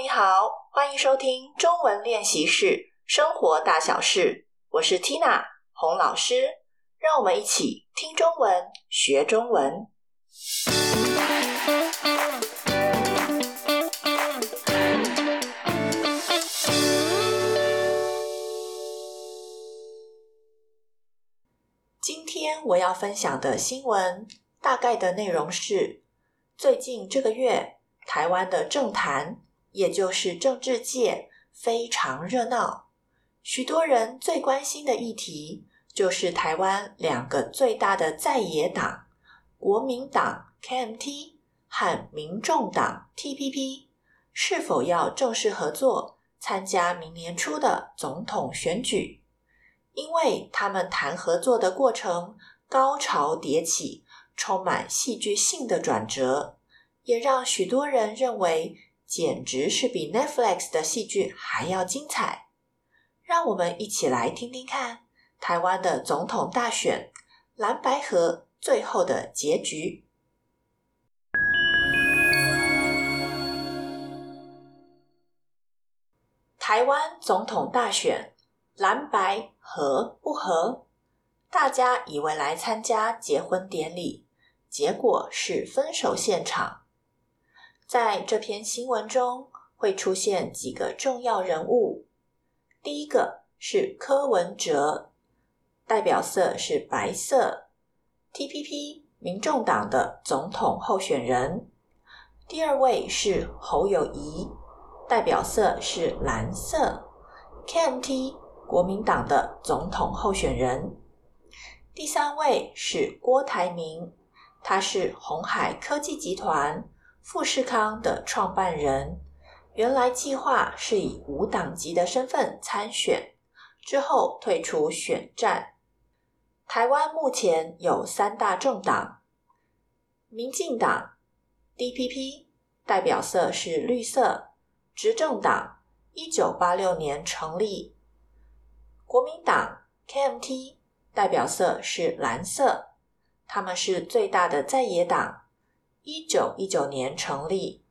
你好，欢迎收听中文练习室生活大小事，我是 Tina 洪老师，让我们一起听中文，学中文。今天我要分享的新闻，大概的内容是：最近这个月，台湾的政坛，也就是政治界非常热闹，许多人最关心的议题就是台湾两个最大的在野党国民党 KMT 和民众党 TPP 是否要正式合作参加明年初的总统选举，因为他们谈合作的过程高潮迭起，充满戏剧性的转折，也让许多人认为。简直是比 Netflix 的戏剧还要精彩！让我们一起来听听看台湾的总统大选蓝白合最后的结局。台湾总统大选蓝白合不合？大家以为来参加结婚典礼，结果是分手现场。在这篇新闻中会出现几个重要人物。第一个是柯文哲，代表色是白色，TPP 民众党的总统候选人。第二位是侯友谊，代表色是蓝色，KMT 国民党的总统候选人。第三位是郭台铭，他是鸿海科技集团。富士康的创办人原来计划是以无党籍的身份参选，之后退出选战。台湾目前有三大政党：民进党 DPP 代表色是绿色，执政党一九八六年成立；国民党 KMT 代表色是蓝色，他们是最大的在野党。一九一九年成立。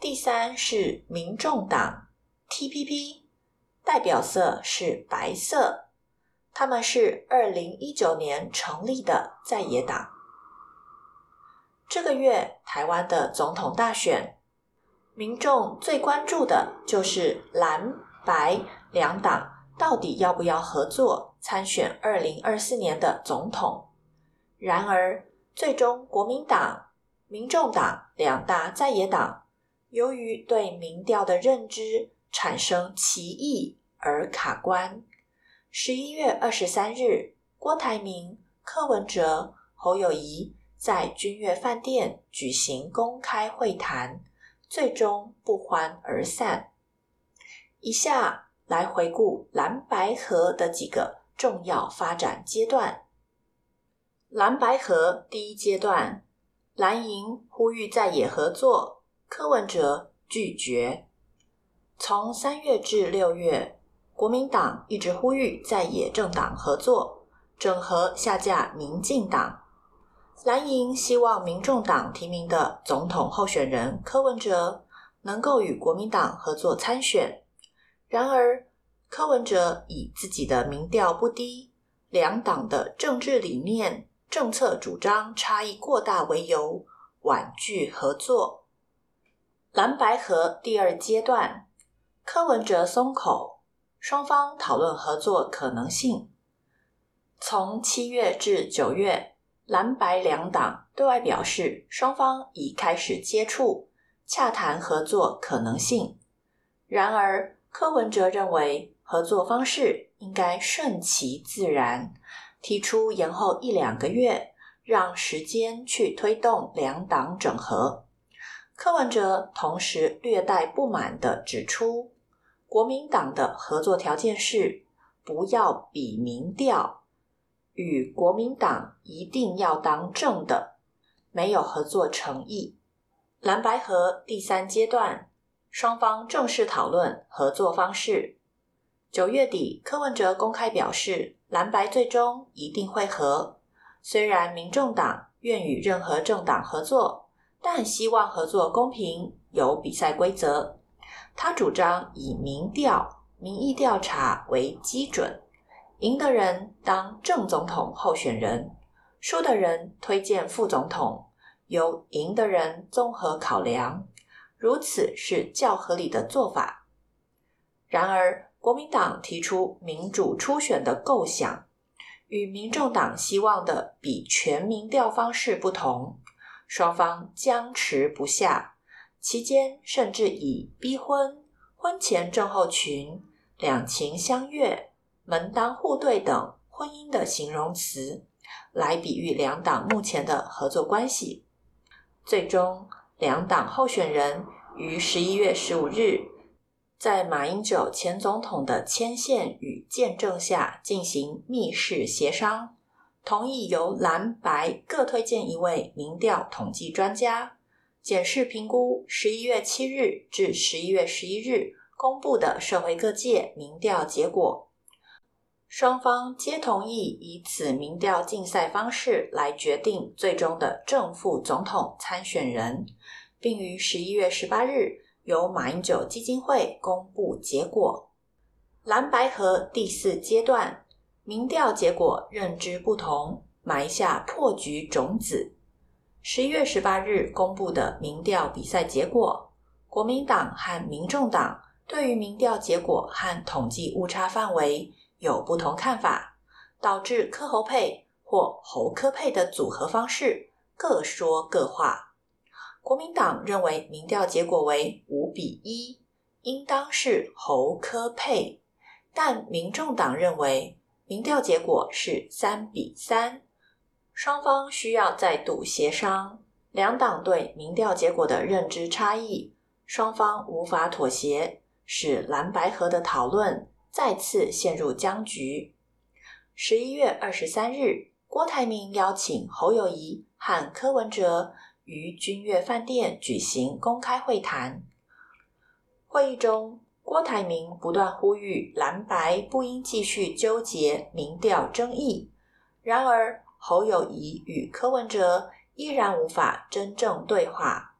第三是民众党 TPP，代表色是白色，他们是二零一九年成立的在野党。这个月台湾的总统大选，民众最关注的就是蓝白两党到底要不要合作参选二零二四年的总统。然而，最终，国民党、民众党两大在野党，由于对民调的认知产生歧义而卡关。十一月二十三日，郭台铭、柯文哲、侯友谊在君悦饭店举行公开会谈，最终不欢而散。以下来回顾蓝白河的几个重要发展阶段。蓝白合第一阶段，蓝营呼吁在野合作，柯文哲拒绝。从三月至六月，国民党一直呼吁在野政党合作，整合下架民进党。蓝营希望民众党提名的总统候选人柯文哲能够与国民党合作参选。然而，柯文哲以自己的民调不低，两党的政治理念。政策主张差异过大为由，婉拒合作。蓝白合第二阶段，柯文哲松口，双方讨论合作可能性。从七月至九月，蓝白两党对外表示，双方已开始接触，洽谈合作可能性。然而，柯文哲认为合作方式应该顺其自然。提出延后一两个月，让时间去推动两党整合。柯文哲同时略带不满地指出，国民党的合作条件是不要比民调，与国民党一定要当正的，没有合作诚意。蓝白合第三阶段，双方正式讨论合作方式。九月底，柯文哲公开表示，蓝白最终一定会合。虽然民众党愿与任何政党合作，但希望合作公平、有比赛规则。他主张以民调、民意调查为基准，赢的人当正总统候选人，输的人推荐副总统，由赢的人综合考量，如此是较合理的做法。然而，国民党提出民主初选的构想，与民众党希望的比全民调方式不同，双方僵持不下，期间甚至以逼婚、婚前症候群、两情相悦、门当户对等婚姻的形容词来比喻两党目前的合作关系。最终，两党候选人于十一月十五日，在马英九前总统的牵线与见证下进行密室协商，同意由蓝白各推荐一位民调统计专家，检视评估十一月七日至十一月十一日公布的社会各界民调结果。双方皆同意以此民调竞赛方式来决定最终的正副总统参选人，并于十一月十八日。由马英九基金会公布结果，蓝白河第四阶段民调结果认知不同，埋下破局种子。十一月十八日公布的民调比赛结果，国民党和民众党对于民调结果和统计误差范围有不同看法，导致柯侯配或侯柯配的组合方式各说各话。国民党认为民调结果为五比一，应当是侯科配，但民众党认为民调结果是三比三，双方需要再度协商。两党对民调结果的认知差异，双方无法妥协，使蓝白合的讨论再次陷入僵局。十一月二十三日，郭台铭邀请侯友宜和柯文哲。于君悦饭店举行公开会谈。会议中，郭台铭不断呼吁蓝白不应继续纠结民调争议。然而，侯友宜与柯文哲依然无法真正对话。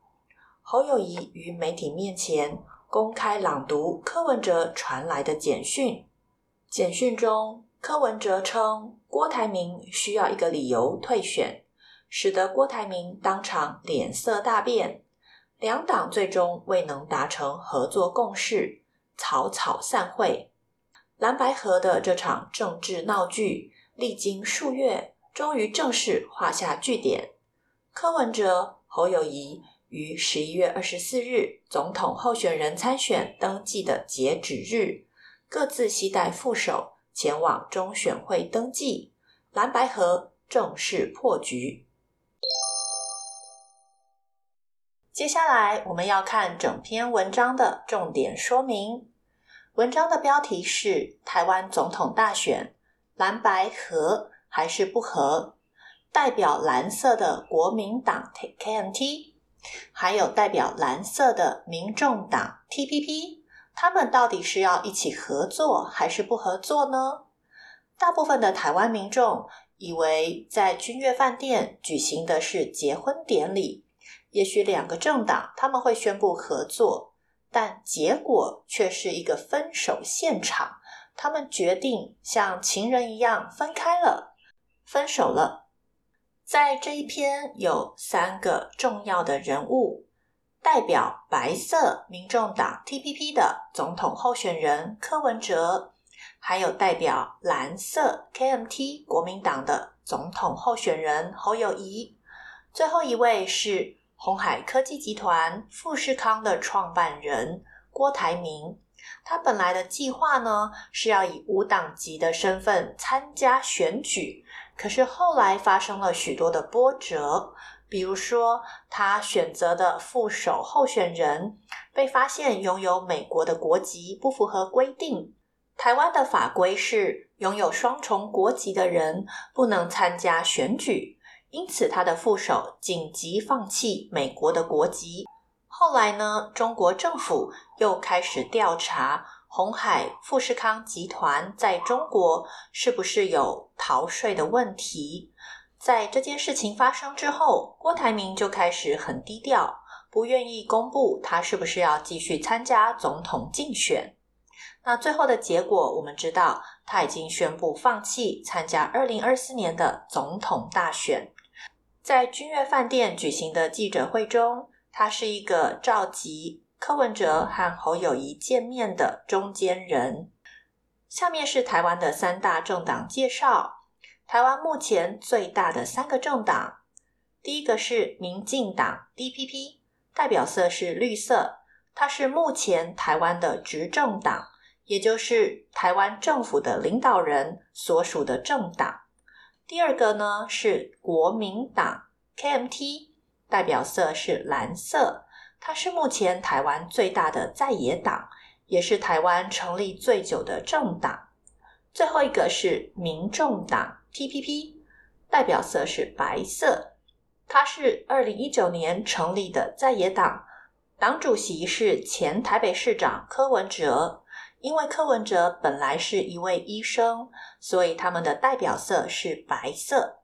侯友宜于媒体面前公开朗读柯文哲传来的简讯。简讯中，柯文哲称郭台铭需要一个理由退选。使得郭台铭当场脸色大变，两党最终未能达成合作共识，草草散会。蓝白合的这场政治闹剧历经数月，终于正式画下句点。柯文哲、侯友宜于十一月二十四日总统候选人参选登记的截止日，各自携带副手前往中选会登记，蓝白合正式破局。接下来我们要看整篇文章的重点说明。文章的标题是“台湾总统大选，蓝白合还是不合？代表蓝色的国民党 KMT，还有代表蓝色的民众党 TPP，他们到底是要一起合作还是不合作呢？大部分的台湾民众以为在君悦饭店举行的是结婚典礼。也许两个政党他们会宣布合作，但结果却是一个分手现场。他们决定像情人一样分开了，分手了。在这一篇有三个重要的人物，代表白色民众党 TPP 的总统候选人柯文哲，还有代表蓝色 KMT 国民党的总统候选人侯友谊。最后一位是。鸿海科技集团富士康的创办人郭台铭，他本来的计划呢是要以无党籍的身份参加选举，可是后来发生了许多的波折，比如说他选择的副手候选人被发现拥有美国的国籍，不符合规定。台湾的法规是拥有双重国籍的人不能参加选举。因此，他的副手紧急放弃美国的国籍。后来呢，中国政府又开始调查红海富士康集团在中国是不是有逃税的问题。在这件事情发生之后，郭台铭就开始很低调，不愿意公布他是不是要继续参加总统竞选。那最后的结果，我们知道他已经宣布放弃参加二零二四年的总统大选。在君悦饭店举行的记者会中，他是一个召集柯文哲和侯友谊见面的中间人。下面是台湾的三大政党介绍。台湾目前最大的三个政党，第一个是民进党 （DPP），代表色是绿色，它是目前台湾的执政党，也就是台湾政府的领导人所属的政党。第二个呢是国民党 （KMT），代表色是蓝色，它是目前台湾最大的在野党，也是台湾成立最久的政党。最后一个是民众党。TPP 代表色是白色，它是二零一九年成立的在野党，党主席是前台北市长柯文哲。因为柯文哲本来是一位医生，所以他们的代表色是白色。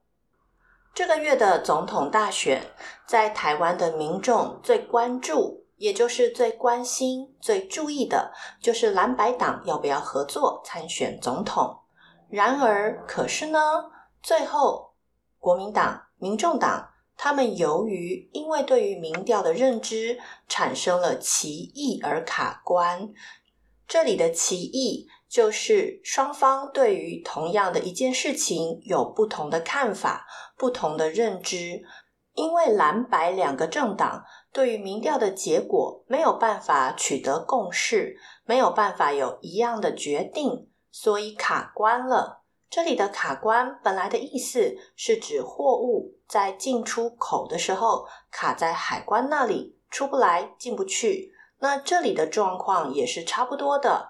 这个月的总统大选，在台湾的民众最关注，也就是最关心、最注意的，就是蓝白党要不要合作参选总统。然而，可是呢，最后国民党、民众党他们由于因为对于民调的认知产生了歧义而卡关。这里的歧义就是双方对于同样的一件事情有不同的看法、不同的认知。因为蓝白两个政党对于民调的结果没有办法取得共识，没有办法有一样的决定。所以卡关了。这里的卡关本来的意思是指货物在进出口的时候卡在海关那里，出不来，进不去。那这里的状况也是差不多的。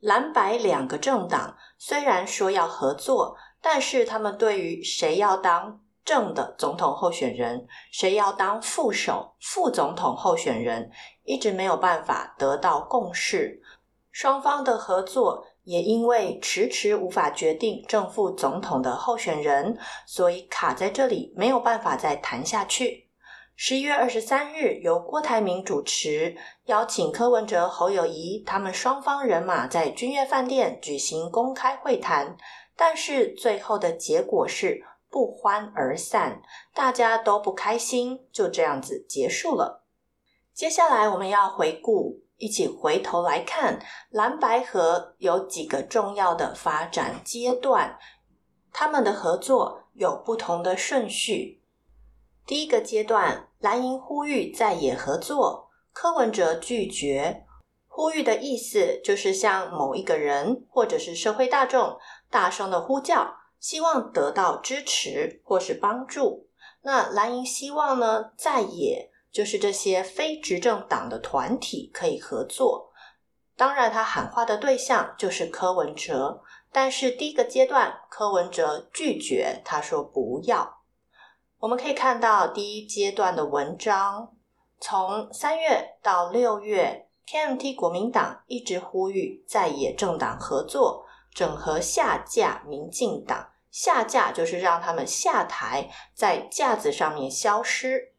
蓝白两个政党虽然说要合作，但是他们对于谁要当正的总统候选人，谁要当副手、副总统候选人，一直没有办法得到共识。双方的合作。也因为迟迟无法决定正副总统的候选人，所以卡在这里，没有办法再谈下去。十一月二十三日，由郭台铭主持，邀请柯文哲、侯友宜他们双方人马在君悦饭店举行公开会谈，但是最后的结果是不欢而散，大家都不开心，就这样子结束了。接下来我们要回顾。一起回头来看，蓝白合有几个重要的发展阶段，他们的合作有不同的顺序。第一个阶段，蓝营呼吁在野合作，柯文哲拒绝。呼吁的意思就是向某一个人或者是社会大众大声的呼叫，希望得到支持或是帮助。那蓝营希望呢，在野。就是这些非执政党的团体可以合作，当然他喊话的对象就是柯文哲，但是第一个阶段柯文哲拒绝，他说不要。我们可以看到第一阶段的文章，从三月到六月，KMT 国民党一直呼吁在野政党合作，整合下架民进党，下架就是让他们下台，在架子上面消失。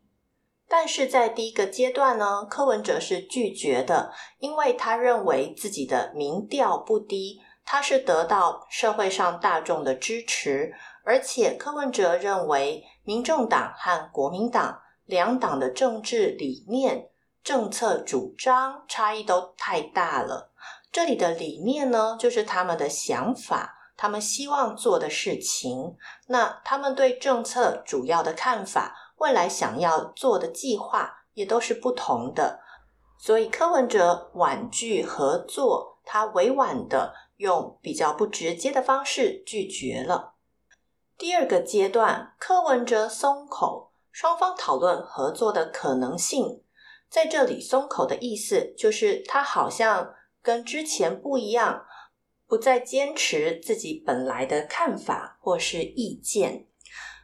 但是在第一个阶段呢，柯文哲是拒绝的，因为他认为自己的民调不低，他是得到社会上大众的支持，而且柯文哲认为民众党和国民党两党的政治理念、政策主张差异都太大了。这里的理念呢，就是他们的想法，他们希望做的事情，那他们对政策主要的看法。未来想要做的计划也都是不同的，所以柯文哲婉拒合作，他委婉的用比较不直接的方式拒绝了。第二个阶段，柯文哲松口，双方讨论合作的可能性。在这里，松口的意思就是他好像跟之前不一样，不再坚持自己本来的看法或是意见。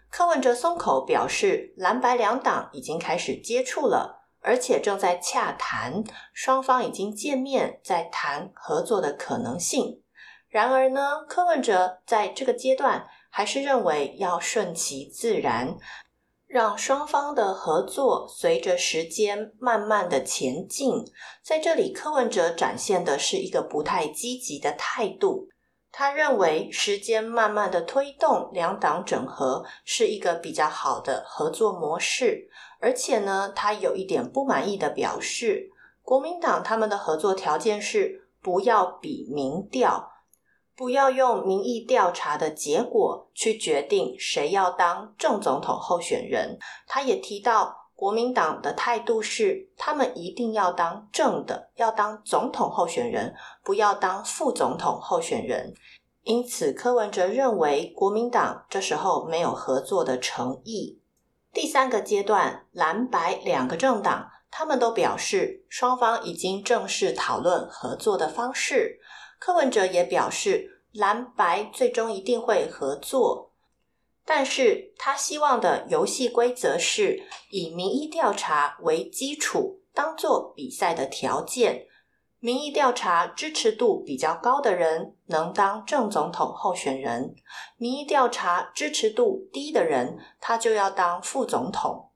柯文哲松口表示，蓝白两党已经开始接触了，而且正在洽谈，双方已经见面，在谈合作的可能性。然而呢，柯文哲在这个阶段还是认为要顺其自然，让双方的合作随着时间慢慢的前进。在这里，柯文哲展现的是一个不太积极的态度。他认为时间慢慢的推动两党整合是一个比较好的合作模式，而且呢，他有一点不满意的表示，国民党他们的合作条件是不要比民调。不要用民意调查的结果去决定谁要当正总统候选人。他也提到，国民党的态度是，他们一定要当正的，要当总统候选人，不要当副总统候选人。因此，柯文哲认为国民党这时候没有合作的诚意。第三个阶段，蓝白两个政党，他们都表示，双方已经正式讨论合作的方式。柯文哲也表示，蓝白最终一定会合作，但是他希望的游戏规则是以民意调查为基础，当做比赛的条件。民意调查支持度比较高的人能当正总统候选人，民意调查支持度低的人，他就要当副总统。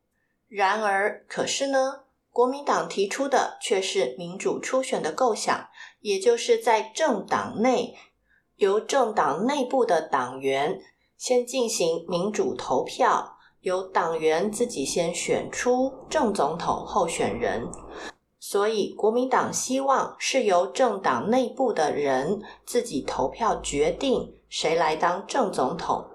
然而，可是呢？国民党提出的却是民主初选的构想，也就是在政党内由政党内部的党员先进行民主投票，由党员自己先选出正总统候选人。所以，国民党希望是由政党内部的人自己投票决定谁来当正总统。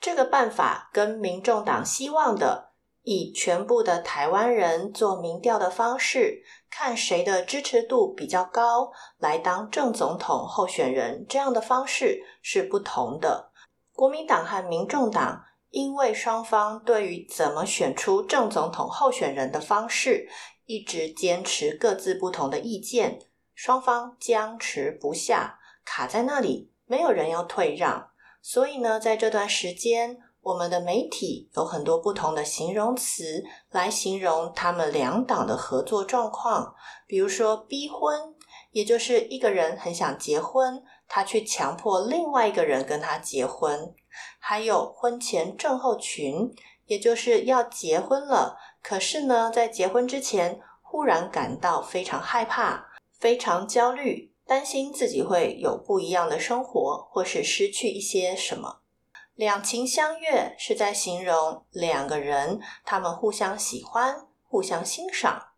这个办法跟民众党希望的。以全部的台湾人做民调的方式，看谁的支持度比较高，来当正总统候选人，这样的方式是不同的。国民党和民众党因为双方对于怎么选出正总统候选人的方式，一直坚持各自不同的意见，双方僵持不下，卡在那里，没有人要退让。所以呢，在这段时间，我们的媒体有很多不同的形容词来形容他们两党的合作状况，比如说逼婚，也就是一个人很想结婚，他去强迫另外一个人跟他结婚；还有婚前症候群，也就是要结婚了，可是呢，在结婚之前忽然感到非常害怕、非常焦虑，担心自己会有不一样的生活，或是失去一些什么。两情相悦是在形容两个人，他们互相喜欢、互相欣赏。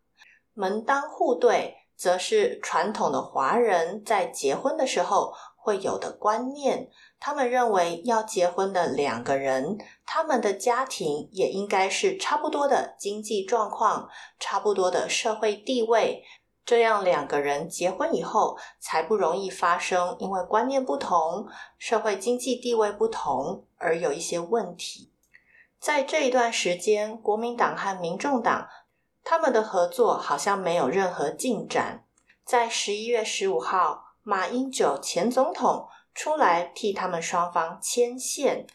门当户对，则是传统的华人在结婚的时候会有的观念。他们认为要结婚的两个人，他们的家庭也应该是差不多的经济状况、差不多的社会地位。这样两个人结婚以后，才不容易发生因为观念不同、社会经济地位不同而有一些问题。在这一段时间，国民党和民众党他们的合作好像没有任何进展。在十一月十五号，马英九前总统出来替他们双方牵线，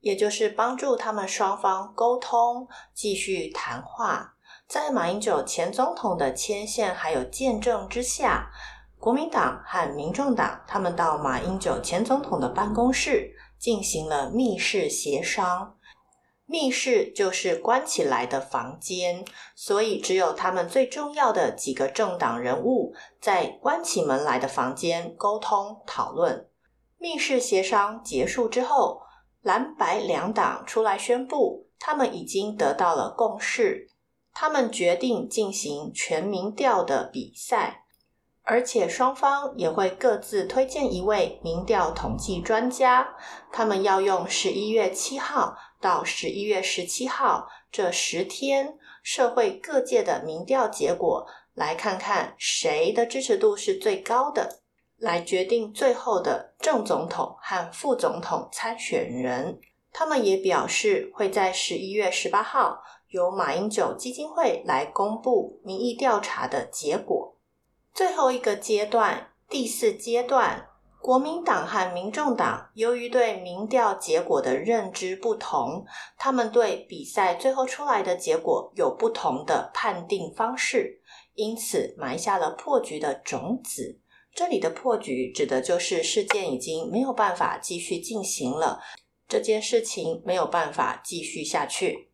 也就是帮助他们双方沟通、继续谈话。在马英九前总统的牵线还有见证之下，国民党和民众党他们到马英九前总统的办公室进行了密室协商。密室就是关起来的房间，所以只有他们最重要的几个政党人物在关起门来的房间沟通讨论。密室协商结束之后，蓝白两党出来宣布，他们已经得到了共识。他们决定进行全民调的比赛，而且双方也会各自推荐一位民调统计专家。他们要用十一月七号到十一月十七号这十天社会各界的民调结果，来看看谁的支持度是最高的，来决定最后的正总统和副总统参选人。他们也表示会在十一月十八号。由马英九基金会来公布民意调查的结果。最后一个阶段，第四阶段，国民党和民众党由于对民调结果的认知不同，他们对比赛最后出来的结果有不同的判定方式，因此埋下了破局的种子。这里的破局指的就是事件已经没有办法继续进行了，这件事情没有办法继续下去。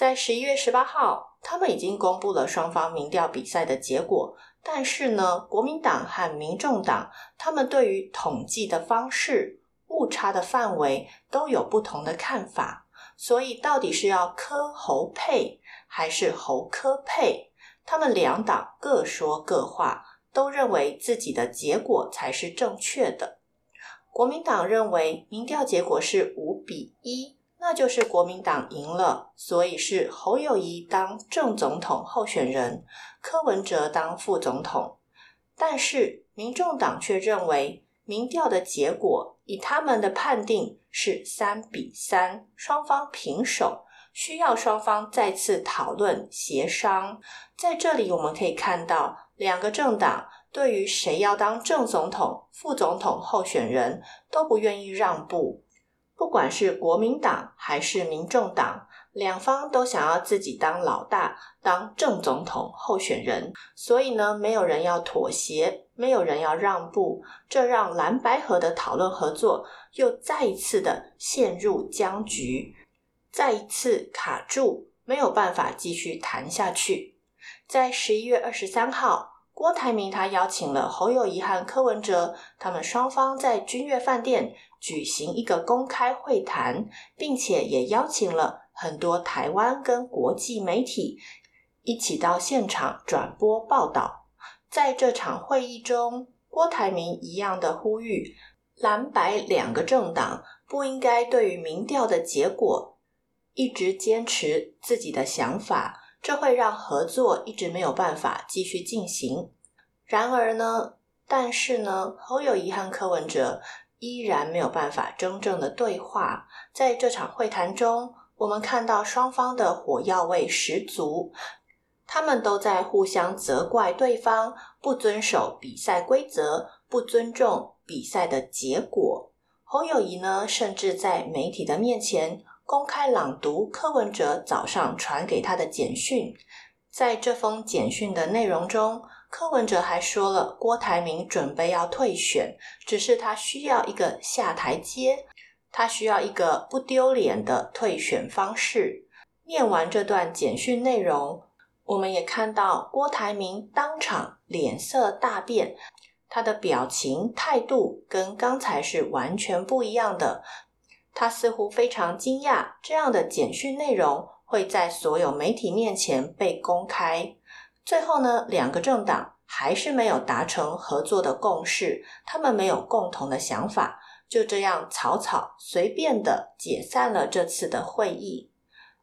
在十一月十八号，他们已经公布了双方民调比赛的结果，但是呢，国民党和民众党他们对于统计的方式、误差的范围都有不同的看法，所以到底是要柯侯配还是侯柯配？他们两党各说各话，都认为自己的结果才是正确的。国民党认为民调结果是五比一。那就是国民党赢了，所以是侯友谊当正总统候选人，柯文哲当副总统。但是民众党却认为民调的结果以他们的判定是三比三，双方平手，需要双方再次讨论协商。在这里我们可以看到，两个政党对于谁要当正总统、副总统候选人都不愿意让步。不管是国民党还是民众党，两方都想要自己当老大，当正总统候选人，所以呢，没有人要妥协，没有人要让步，这让蓝白合的讨论合作又再一次的陷入僵局，再一次卡住，没有办法继续谈下去。在十一月二十三号，郭台铭他邀请了侯友谊和柯文哲，他们双方在君悦饭店。举行一个公开会谈，并且也邀请了很多台湾跟国际媒体一起到现场转播报道。在这场会议中，郭台铭一样的呼吁蓝白两个政党不应该对于民调的结果一直坚持自己的想法，这会让合作一直没有办法继续进行。然而呢，但是呢，侯友宜和柯文哲。依然没有办法真正的对话。在这场会谈中，我们看到双方的火药味十足，他们都在互相责怪对方不遵守比赛规则，不尊重比赛的结果。侯友谊呢，甚至在媒体的面前公开朗读柯文哲早上传给他的简讯。在这封简讯的内容中，柯文哲还说了，郭台铭准备要退选，只是他需要一个下台阶，他需要一个不丢脸的退选方式。念完这段简讯内容，我们也看到郭台铭当场脸色大变，他的表情态度跟刚才是完全不一样的。他似乎非常惊讶，这样的简讯内容会在所有媒体面前被公开。最后呢，两个政党还是没有达成合作的共识，他们没有共同的想法，就这样草草随便的解散了这次的会议。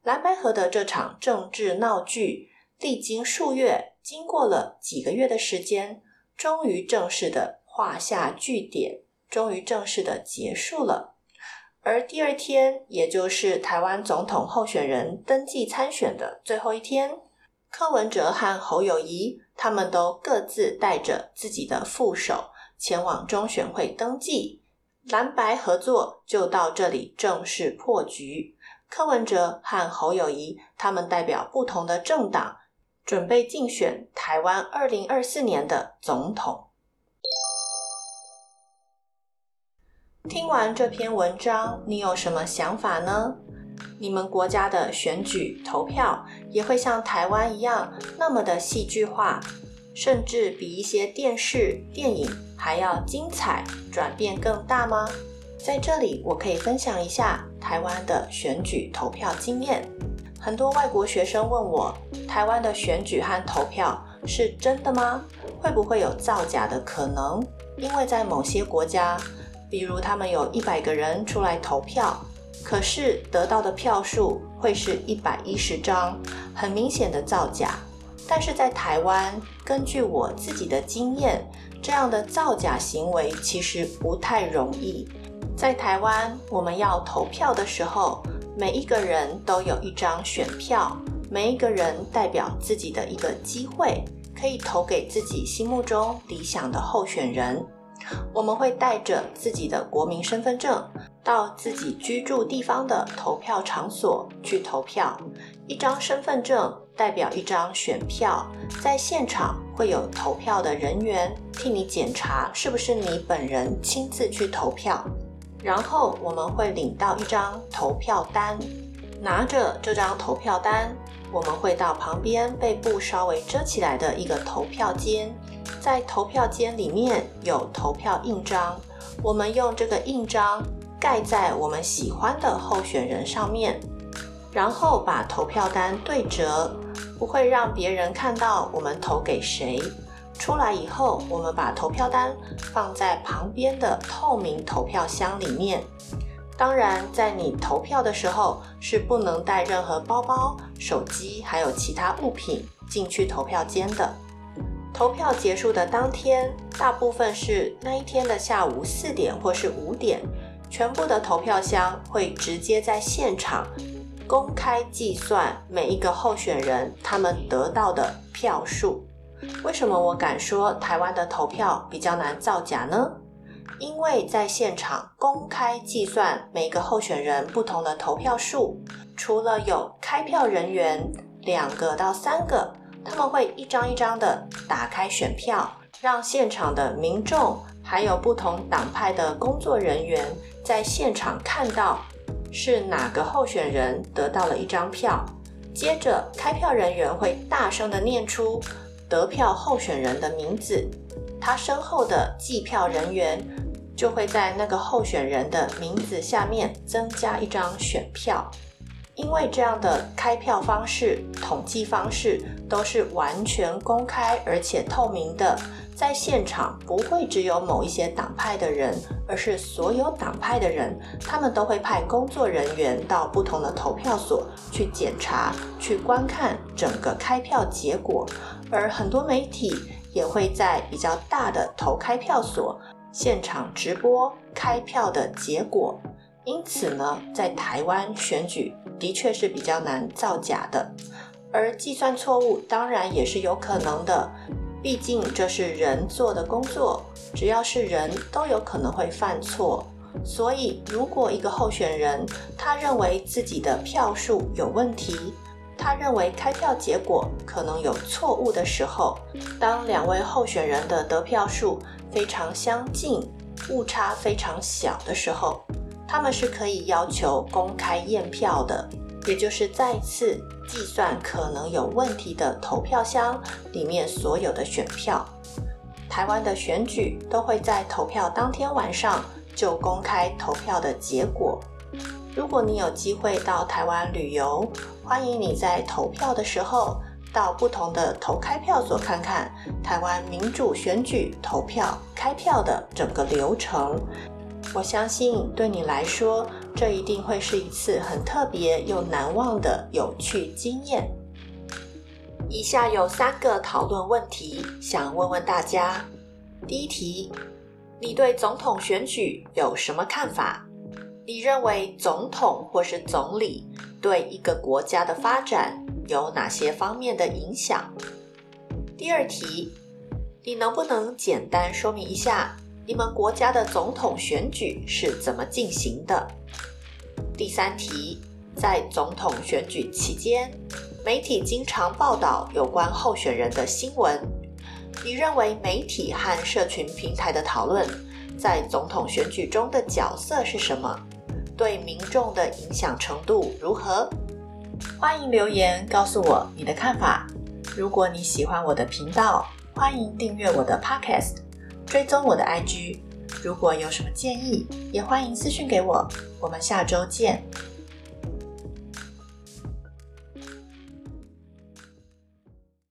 蓝白合的这场政治闹剧，历经数月，经过了几个月的时间，终于正式的画下句点，终于正式的结束了。而第二天，也就是台湾总统候选人登记参选的最后一天。柯文哲和侯友宜，他们都各自带着自己的副手前往中选会登记，蓝白合作就到这里正式破局。柯文哲和侯友宜，他们代表不同的政党，准备竞选台湾二零二四年的总统。听完这篇文章，你有什么想法呢？你们国家的选举投票也会像台湾一样那么的戏剧化，甚至比一些电视、电影还要精彩，转变更大吗？在这里，我可以分享一下台湾的选举投票经验。很多外国学生问我，台湾的选举和投票是真的吗？会不会有造假的可能？因为在某些国家，比如他们有一百个人出来投票。可是得到的票数会是一百一十张，很明显的造假。但是在台湾，根据我自己的经验，这样的造假行为其实不太容易。在台湾，我们要投票的时候，每一个人都有一张选票，每一个人代表自己的一个机会，可以投给自己心目中理想的候选人。我们会带着自己的国民身份证到自己居住地方的投票场所去投票。一张身份证代表一张选票，在现场会有投票的人员替你检查是不是你本人亲自去投票。然后我们会领到一张投票单，拿着这张投票单，我们会到旁边被布稍微遮起来的一个投票间，在投票间里面有投票印章，我们用这个印章盖在我们喜欢的候选人上面，然后把投票单对折，不会让别人看到我们投给谁。出来以后，我们把投票单放在旁边的透明投票箱里面。当然，在你投票的时候是不能带任何包包、手机，还有其他物品进去投票间的。投票结束的当天，大部分是那一天的下午四点或是五点，全部的投票箱会直接在现场公开计算每一个候选人他们得到的票数。为什么我敢说台湾的投票比较难造假呢？因为在现场公开计算每个候选人不同的投票数，除了有开票人员两个到三个，他们会一张一张的打开选票，让现场的民众还有不同党派的工作人员在现场看到是哪个候选人得到了一张票。接着，开票人员会大声的念出得票候选人的名字，他身后的计票人员。就会在那个候选人的名字下面增加一张选票，因为这样的开票方式、统计方式都是完全公开而且透明的，在现场不会只有某一些党派的人，而是所有党派的人，他们都会派工作人员到不同的投票所去检查、去观看整个开票结果，而很多媒体也会在比较大的投开票所。现场直播开票的结果，因此呢，在台湾选举的确是比较难造假的，而计算错误当然也是有可能的，毕竟这是人做的工作，只要是人都有可能会犯错。所以，如果一个候选人他认为自己的票数有问题，他认为开票结果可能有错误的时候，当两位候选人的得票数非常相近，误差非常小的时候，他们是可以要求公开验票的，也就是再次计算可能有问题的投票箱里面所有的选票。台湾的选举都会在投票当天晚上就公开投票的结果。如果你有机会到台湾旅游，欢迎你在投票的时候，到不同的投开票所看看台湾民主选举投票开票的整个流程。我相信对你来说，这一定会是一次很特别又难忘的有趣经验。以下有三个讨论问题，想问问大家。第一题，你对总统选举有什么看法？你认为总统或是总理对一个国家的发展有哪些方面的影响？第二题，你能不能简单说明一下你们国家的总统选举是怎么进行的？第三题，在总统选举期间，媒体经常报道有关候选人的新闻，你认为媒体和社群平台的讨论在总统选举中的角色是什么？对民众的影响程度如何？欢迎留言告诉我你的看法。如果你喜欢我的频道，欢迎订阅我的 Podcast，追踪我的 IG。如果有什么建议，也欢迎私讯给我。我们下周见。